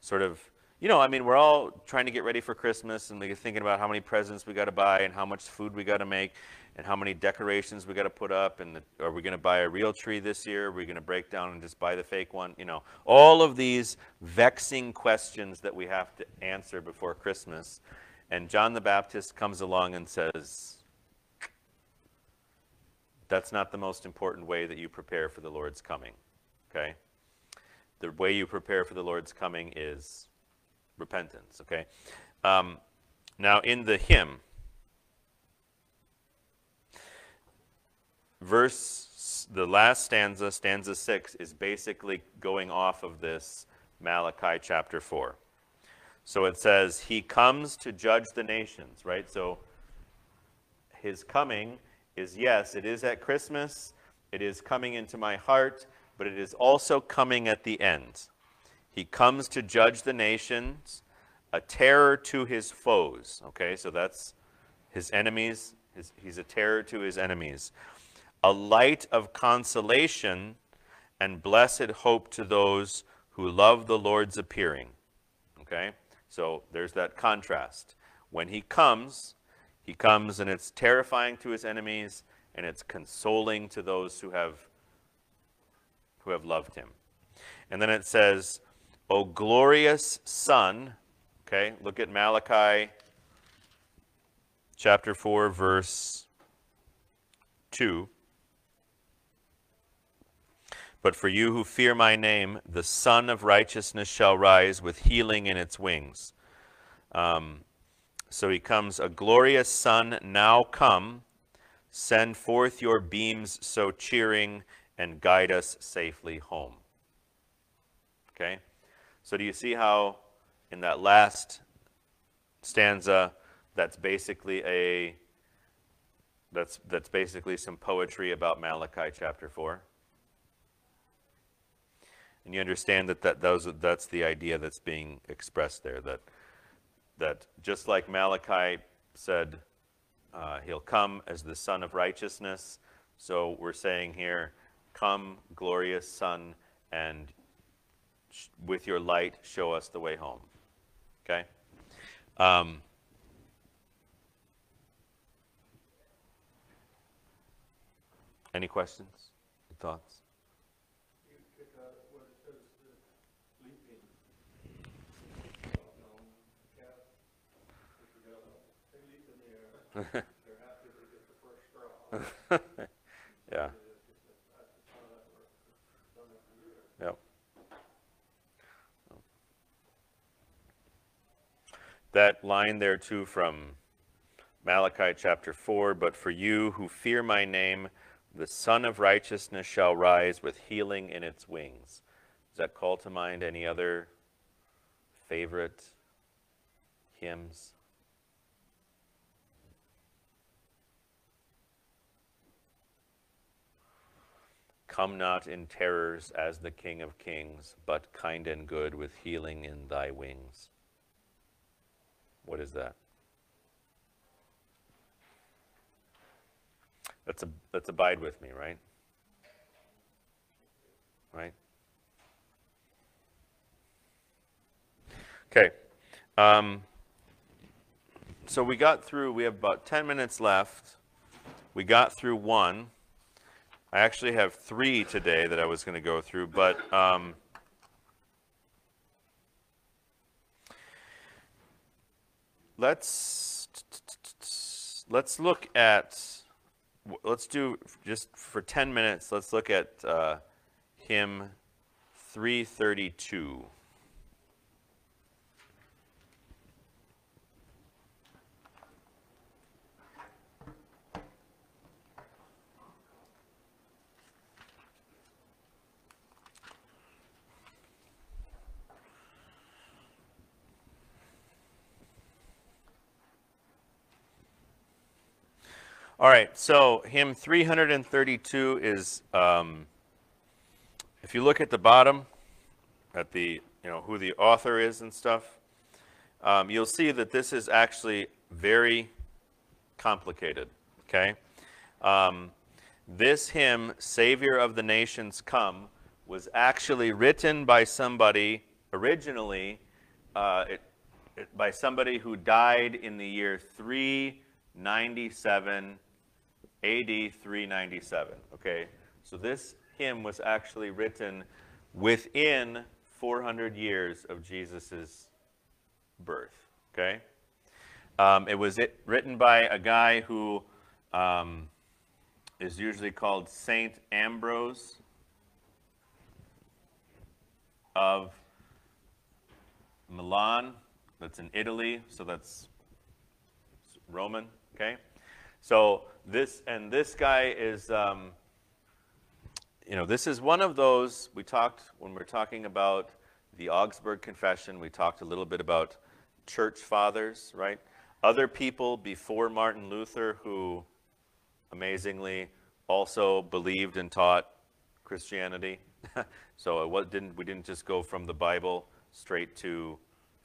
sort of you know, I mean, we're all trying to get ready for Christmas and we're thinking about how many presents we got to buy and how much food we got to make and how many decorations we got to put up and the, are we going to buy a real tree this year? Are we going to break down and just buy the fake one? You know, all of these vexing questions that we have to answer before Christmas. And John the Baptist comes along and says, that's not the most important way that you prepare for the Lord's coming. Okay? The way you prepare for the Lord's coming is repentance, okay? Um, now, in the hymn, verse, the last stanza, stanza 6, is basically going off of this Malachi chapter 4. So it says, He comes to judge the nations, right? So His coming is, yes, it is at Christmas, it is coming into my heart, but it is also coming at the end. He comes to judge the nations, a terror to his foes. Okay, so that's his enemies. His, he's a terror to his enemies. A light of consolation and blessed hope to those who love the Lord's appearing. Okay, so there's that contrast. When he comes, he comes and it's terrifying to his enemies and it's consoling to those who have who have loved him. And then it says, O glorious Sun, okay, look at Malachi chapter 4, verse 2. But for you who fear my name, the Sun of Righteousness shall rise with healing in its wings. Um, so he comes, a glorious Sun, now come, send forth your beams so cheering, and guide us safely home. Okay? So do you see how in that last stanza that's basically a that's that's basically some poetry about Malachi chapter 4? And you understand that, that those, that's the idea that's being expressed there, that, that just like Malachi said, uh, he'll come as the Sun of Righteousness, so we're saying here, come, glorious sun, and sh- with your light, show us the way home. Okay? Um, any questions? Thoughts? You pick out what it says, the leaping. No, cat, if you got a, they leap in the air, they're happy to get the first straw. Yeah. That's how that works. Done it for years. Yep. That line there too from Malachi chapter 4 But for you who fear my name, the Sun of Righteousness shall rise with healing in its wings. Does that call to mind any other favorite hymns? Come not in terrors as the King of Kings, but kind and good with healing in thy wings. What is that? That's a that's abide with me, right? Right? Okay. Um, so we got through, we have about 10 minutes left. We got through one. I actually have three today that I was going to go through, but um, let's let's look at let's do just for 10 minutes let's look at uh, hymn 332 All right, so hymn 332 is, um, if you look at the bottom, at the, you know, who the author is and stuff, um, you'll see that this is actually very complicated, okay? Um, this hymn, Savior of the Nations Come, was actually written by somebody originally, uh, it, it, by somebody who died in the year 397 AD 397. Okay, so this hymn was actually written within 400 years of Jesus' birth. Okay, um, it was it, written by a guy who um, is usually called Saint Ambrose of Milan. That's in Italy, so that's Roman. Okay. So this, and this guy is, um, you know, this is one of those, we talked, when we are talking about the Augsburg Confession, we talked a little bit about church fathers, right? Other people before Martin Luther who amazingly also believed and taught Christianity. so it was, didn't, we didn't just go from the Bible straight to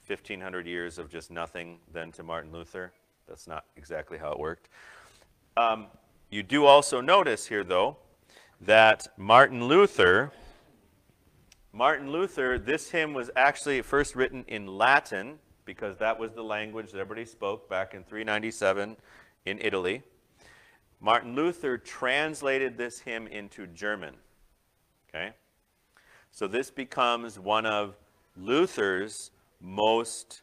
1500 years of just nothing, then to Martin Luther. That's not exactly how it worked. Um, you do also notice here, though, that Martin Luther, Martin Luther, this hymn was actually first written in Latin because that was the language that everybody spoke back in 397 in Italy. Martin Luther translated this hymn into German. Okay? So this becomes one of Luther's most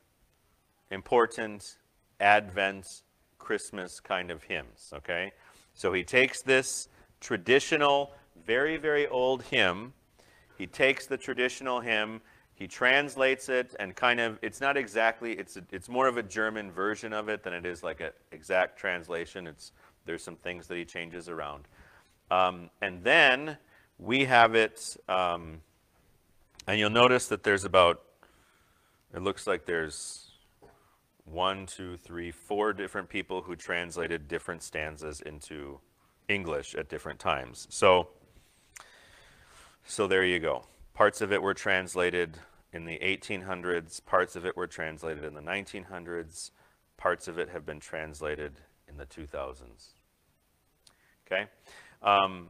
important Advent, Christmas kind of hymns. Okay? So he takes this traditional, very, very old hymn, he takes the traditional hymn, he translates it, and kind of, it's not exactly, it's, a, it's more of a German version of it than it is like an exact translation. It's there's some things that he changes around. Um, and then we have it, um, and you'll notice that there's about, it looks like there's one, two, three, four different people who translated different stanzas into English at different times. So, so there you go. Parts of it were translated in the 1800s, parts of it were translated in the 1900s, parts of it have been translated in the 2000s. Okay? Um,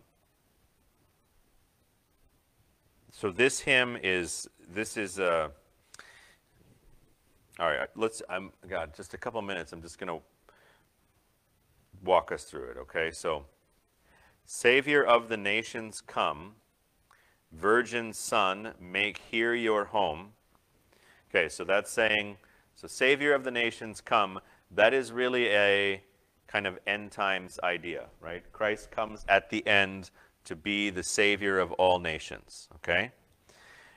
so this hymn is, this is a, all right, let's, I'm, God, just a couple minutes, I'm just going to walk us through it, okay? So, Savior of the nations, come. Virgin Son, make here your home. Okay, so that's saying, so Savior of the nations, come. That is really a kind of end times idea, right? Christ comes at the end to be the Savior of all nations, okay?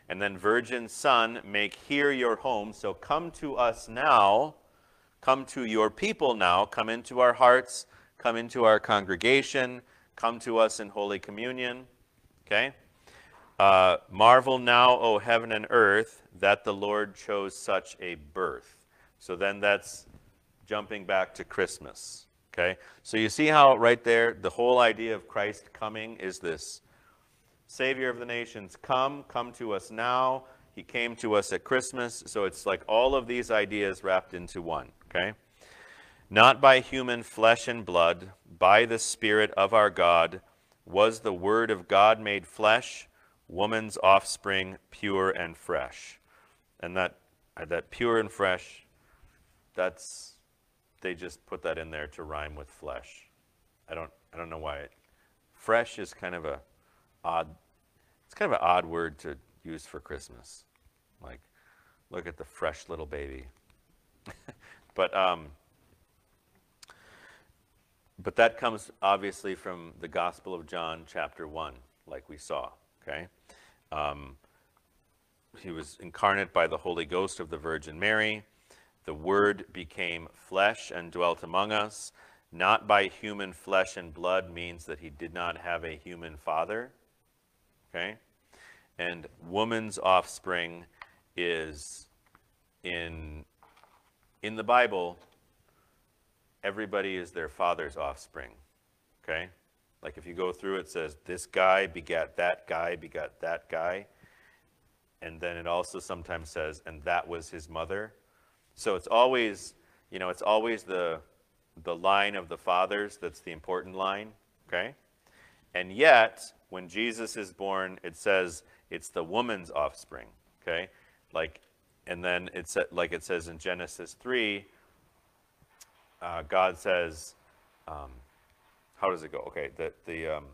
And then, Virgin Son, make here your home. So come to us now, come to your people now, come into our hearts, come into our congregation, come to us in Holy Communion, okay? Uh, Marvel now, O heaven and earth, that the Lord chose such a birth. So then that's jumping back to Christmas. Okay? So you see how right there, the whole idea of Christ coming is this Savior of the nations, come, come to us now. He came to us at Christmas. So it's like all of these ideas wrapped into one. Okay? Not by human flesh and blood, by the Spirit of our God, was the Word of God made flesh, woman's offspring, pure and fresh. And that, uh, that pure and fresh, that's they just put that in there to rhyme with flesh. I don't I don't know why it fresh is kind of a odd it's kind of an odd word to use for Christmas. Like look at the fresh little baby. but um but that comes obviously from the Gospel of John, chapter 1, like we saw. Okay? Um, he was incarnate by the Holy Ghost of the Virgin Mary. The Word became flesh and dwelt among us. Not by human flesh and blood means that he did not have a human father. Okay? And woman's offspring is in, in the Bible, everybody is their father's offspring. Okay? Like if you go through, it says, this guy begat that guy, begat that guy. And then it also sometimes says, and that was his mother. So it's always, you know, it's always the, the line of the fathers that's the important line, okay? And yet, when Jesus is born, it says it's the woman's offspring, okay? Like, and then it's like it says in Genesis 3, uh, God says, um, how does it go? Okay, that the, um,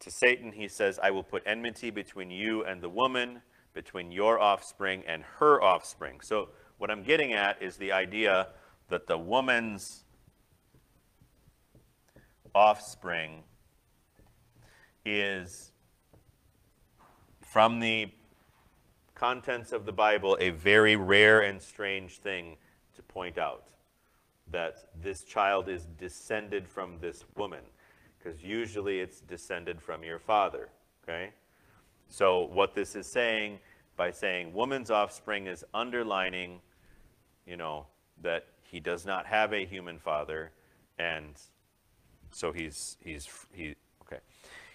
to Satan, he says, I will put enmity between you and the woman, between your offspring and her offspring. So, what I'm getting at is the idea that the woman's offspring is, from the contents of the Bible, a very rare and strange thing to point out. That this child is descended from this woman, because usually it's descended from your father, okay? So what this is saying, by saying woman's offspring is underlining, you know, that he does not have a human father, and so he's he's he okay.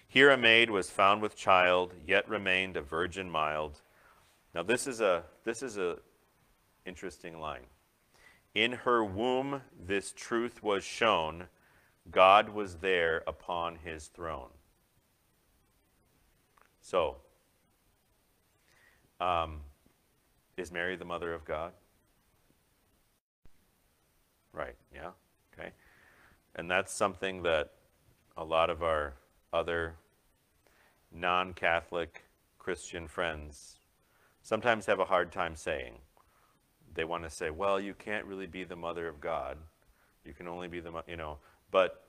Here a maid was found with child, yet remained a virgin mild. Now this is a this is a interesting line. In her womb this truth was shown, God was there upon his throne. So, um, is Mary the mother of God? Right, yeah. And that's something that a lot of our other non Catholic Christian friends sometimes have a hard time saying. They want to say, well, you can't really be the mother of God. You can only be the, mo-" you know, but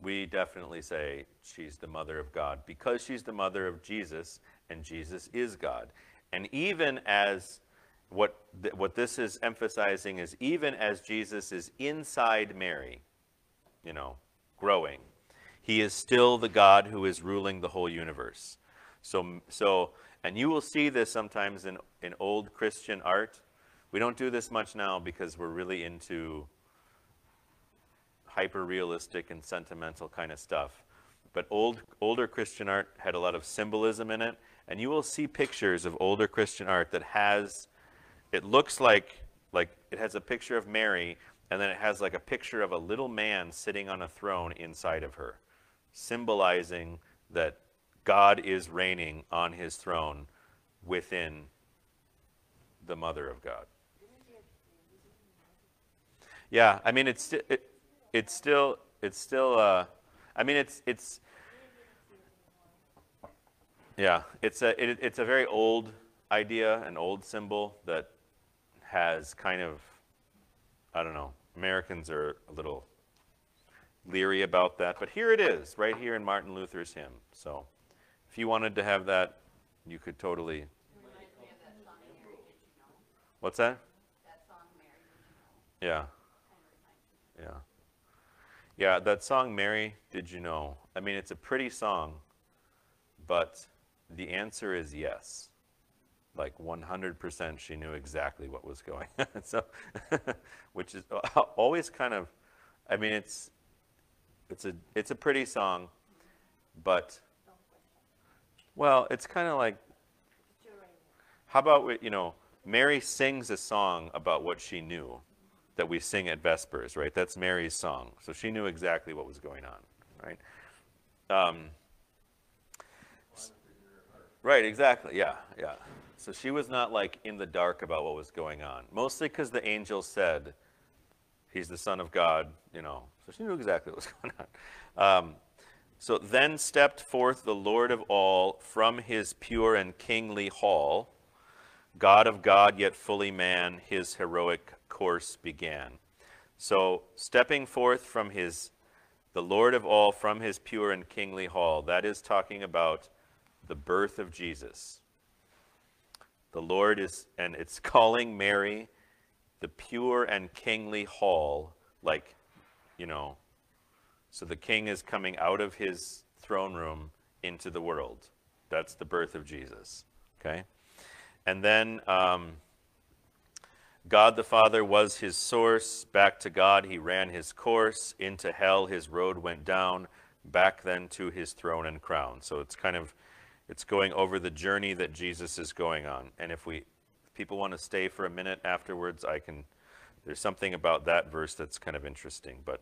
we definitely say she's the mother of God because she's the mother of Jesus and Jesus is God. And even as what, th- what this is emphasizing is even as Jesus is inside Mary, you know, growing, he is still the God who is ruling the whole universe. So, so and you will see this sometimes in, in old Christian art. We don't do this much now because we're really into hyper realistic and sentimental kind of stuff. But old, older Christian art had a lot of symbolism in it, and you will see pictures of older Christian art that has, it looks like, like it has a picture of Mary, and then it has like a picture of a little man sitting on a throne inside of her, symbolizing that God is reigning on his throne within the mother of God. Yeah, I mean it's it, it's still it's still uh, I mean it's it's yeah it's a it, it's a very old idea, an old symbol that has kind of I don't know Americans are a little leery about that, but here it is right here in Martin Luther's hymn. So if you wanted to have that, you could totally. What's that? Yeah. Yeah. Yeah, that song, Mary, Did You Know? I mean, it's a pretty song, but the answer is yes. Like 100% she knew exactly what was going on. so, which is always kind of, I mean, it's, it's a, it's a pretty song, but, well, it's kind of like, how about, we- you know, Mary sings a song about what she knew that we sing at Vespers, right? That's Mary's song. So she knew exactly what was going on, right? Um, right, exactly. Yeah, yeah. So she was not like in the dark about what was going on, mostly because the angel said, He's the Son of God, you know. So she knew exactly what was going on. Um, so then stepped forth the Lord of all from his pure and kingly hall. God of God, yet fully man, his heroic course began. So, stepping forth from his, the Lord of all, from his pure and kingly hall, that is talking about the birth of Jesus. The Lord is, and it's calling Mary the pure and kingly hall, like, you know, so the king is coming out of his throne room into the world. That's the birth of Jesus. Okay? And then um, God the Father was his source. Back to God he ran his course. Into hell his road went down. Back then to his throne and crown. So it's kind of, it's going over the journey that Jesus is going on. And if we, if people want to stay for a minute afterwards, I can, there's something about that verse that's kind of interesting. But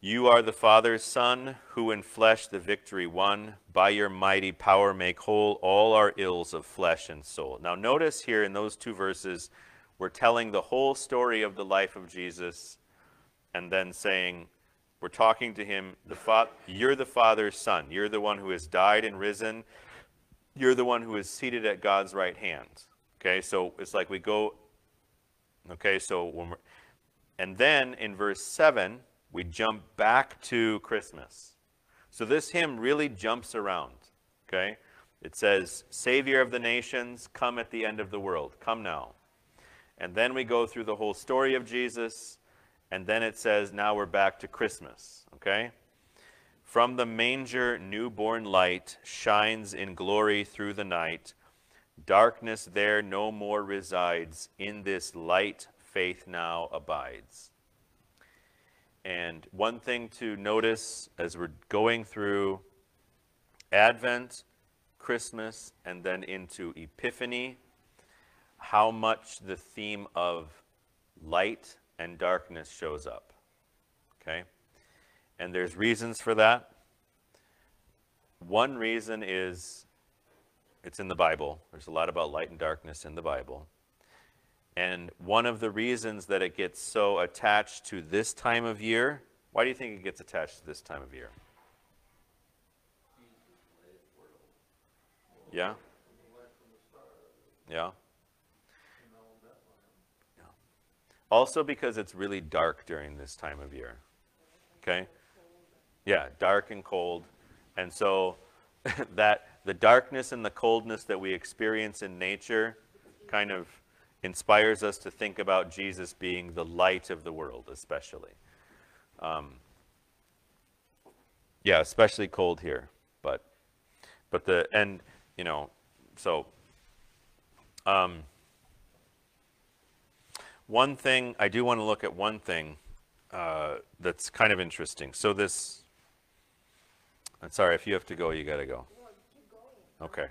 you are the Father's Son, who in flesh the victory won. By your mighty power make whole all our ills of flesh and soul. Now, notice here in those two verses, we're telling the whole story of the life of Jesus and then saying, we're talking to him, the fa- you're the Father's Son. You're the one who has died and risen. You're the one who is seated at God's right hand. Okay, so it's like we go, okay, so when we're, and then in verse 7, we jump back to Christmas. So this hymn really jumps around, okay? It says, Savior of the nations, come at the end of the world. Come now. And then we go through the whole story of Jesus, and then it says, now we're back to Christmas, okay? From the manger, newborn light shines in glory through the night. Darkness there no more resides, in this light faith now abides. And one thing to notice as we're going through Advent, Christmas, and then into Epiphany, how much the theme of light and darkness shows up. Okay? And there's reasons for that. One reason is it's in the Bible. There's a lot about light and darkness in the Bible. And one of the reasons that it gets so attached to this time of year, why do you think it gets attached to this time of year? Yeah? Yeah? Also because it's really dark during this time of year. Okay? Yeah, dark and cold. And so that the darkness and the coldness that we experience in nature kind of inspires us to think about Jesus being the light of the world, especially. Um, yeah, especially cold here, but but the and you know, so um, one thing I do want to look at one thing uh, that's kind of interesting. So this. I'm sorry if you have to go, you got to go. Okay.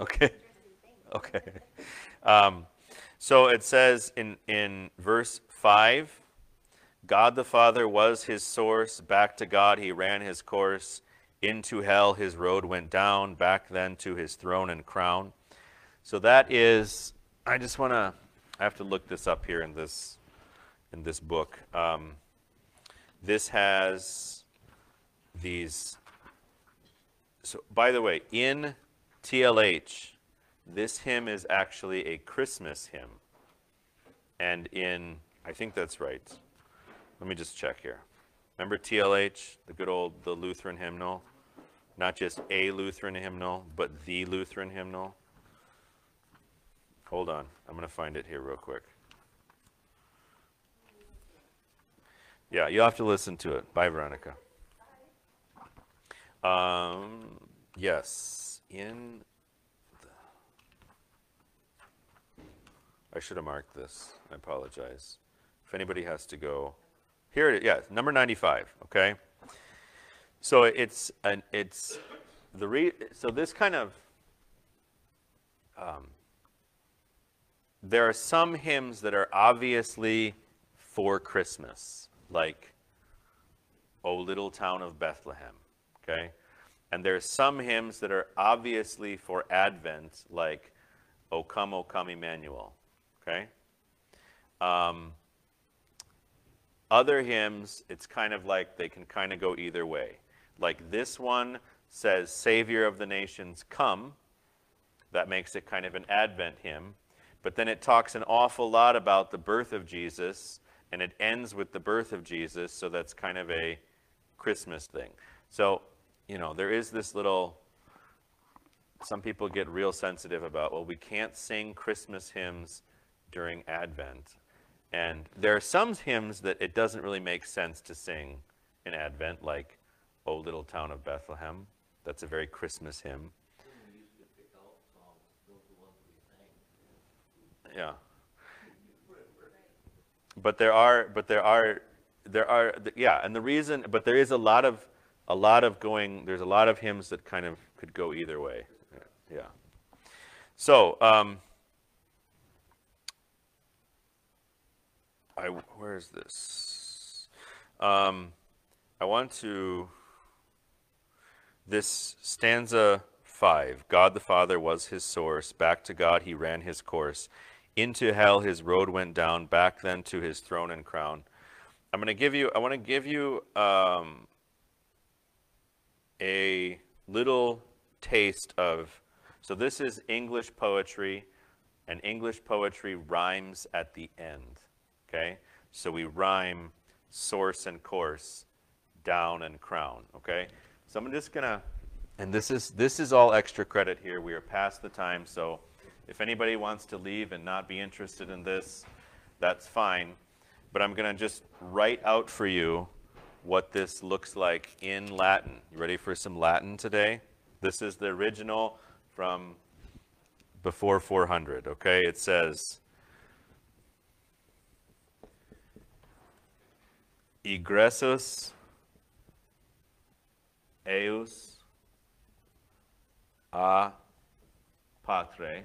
Okay. Okay. Um, so it says in, in verse 5 God the Father was his source. Back to God he ran his course. Into hell his road went down. Back then to his throne and crown. So that is, I just want to, I have to look this up here in this, in this book. Um, this has these. So, by the way, in TLH, this hymn is actually a Christmas hymn. And in, I think that's right. Let me just check here. Remember TLH, the good old, the Lutheran hymnal? Not just a Lutheran hymnal, but the Lutheran hymnal. Hold on. I'm going to find it here real quick. Yeah, you'll have to listen to it. Bye, Veronica. Um, yes, in the, I should have marked this. I apologize. If anybody has to go, here it is. Yeah, number 95. Okay. So it's an it's the re, so this kind of um, there are some hymns that are obviously for Christmas, like "O Little Town of Bethlehem." Okay, and there are some hymns that are obviously for Advent, like "O Come, O Come, Emmanuel." Okay. Um, other hymns, it's kind of like they can kind of go either way. Like this one says, Savior of the nations, come. That makes it kind of an Advent hymn. But then it talks an awful lot about the birth of Jesus, and it ends with the birth of Jesus, so that's kind of a Christmas thing. So, you know, there is this little, some people get real sensitive about, well, we can't sing Christmas hymns during Advent. And there are some hymns that it doesn't really make sense to sing in Advent, like O Little Town of Bethlehem. That's a very Christmas hymn. We used to pick out songs, those are the ones we sang. Yeah. But there are, but there are, there are, yeah, and the reason, but there is a lot of, a lot of going, there's a lot of hymns that kind of could go either way. Yeah. So, um, I, where is this? Um, I want to, this stanza five God the Father was his source, back to God he ran his course. Into hell his road went down, back then to his throne and crown. I'm going to give you, I want to give you um, a little taste of, so this is English poetry, and English poetry rhymes at the end. Okay? So we rhyme source and course, down and crown. Okay? So I'm just gonna, and this is this is all extra credit here. We are past the time, so if anybody wants to leave and not be interested in this, that's fine. But I'm gonna just write out for you what this looks like in Latin. You ready for some Latin today? This is the original from before 400, okay? It says, egressus eius a patre,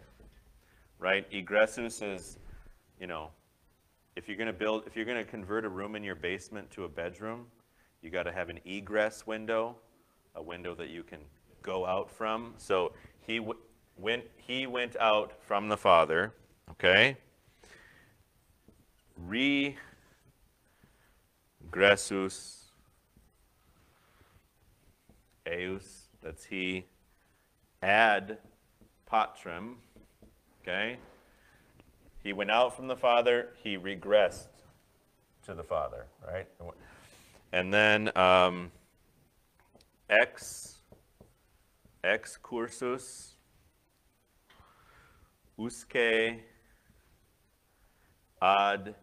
right? Egressus is, you know, if you're going to build, if you're going to convert a room in your basement to a bedroom, you got to have an egress window, a window that you can go out from. So he went, he went out from the Father, okay? Regressus eius, that's he, ad patrem, okay? He went out from the Father, he regressed to the Father, right? And then um, ex, ex cursus, usque ad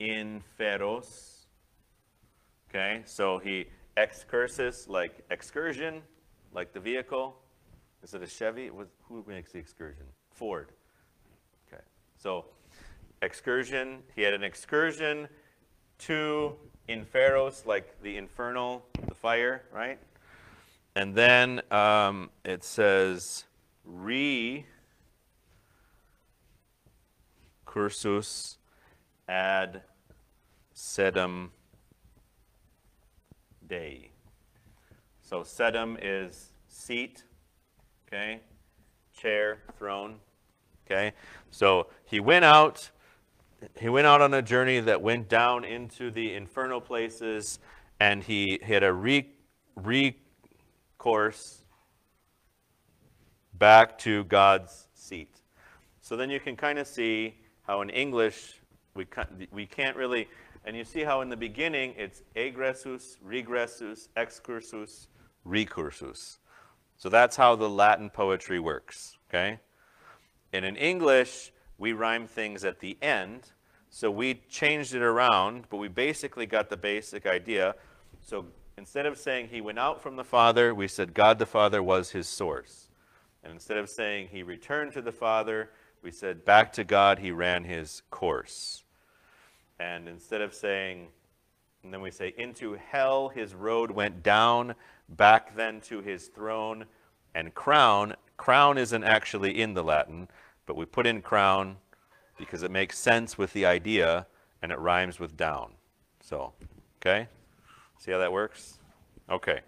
inferos. Okay, so he excursus, like excursion, like the vehicle. Is it a Chevy? Who makes the excursion? Ford. So excursion, he had an excursion to inferos, like the infernal, the fire, right? And then um, it says re cursus ad sedum Dei. So sedum is seat, okay? Chair, throne, okay? So he went out, he went out on a journey that went down into the infernal places, and he had a re, recourse back to God's seat. So then you can kind of see how in English we, we can't really, and you see how in the beginning it's egressus, regressus, excursus, recursus. So that's how the Latin poetry works, okay? And in English, we rhyme things at the end. So we changed it around, but we basically got the basic idea. So instead of saying he went out from the Father, we said God the Father was his source. And instead of saying he returned to the Father, we said back to God he ran his course. And instead of saying, and then we say, into hell his road went down, back then to his throne and crown. Crown isn't actually in the Latin, but we put in crown because it makes sense with the idea and it rhymes with down. So, okay? See how that works? Okay.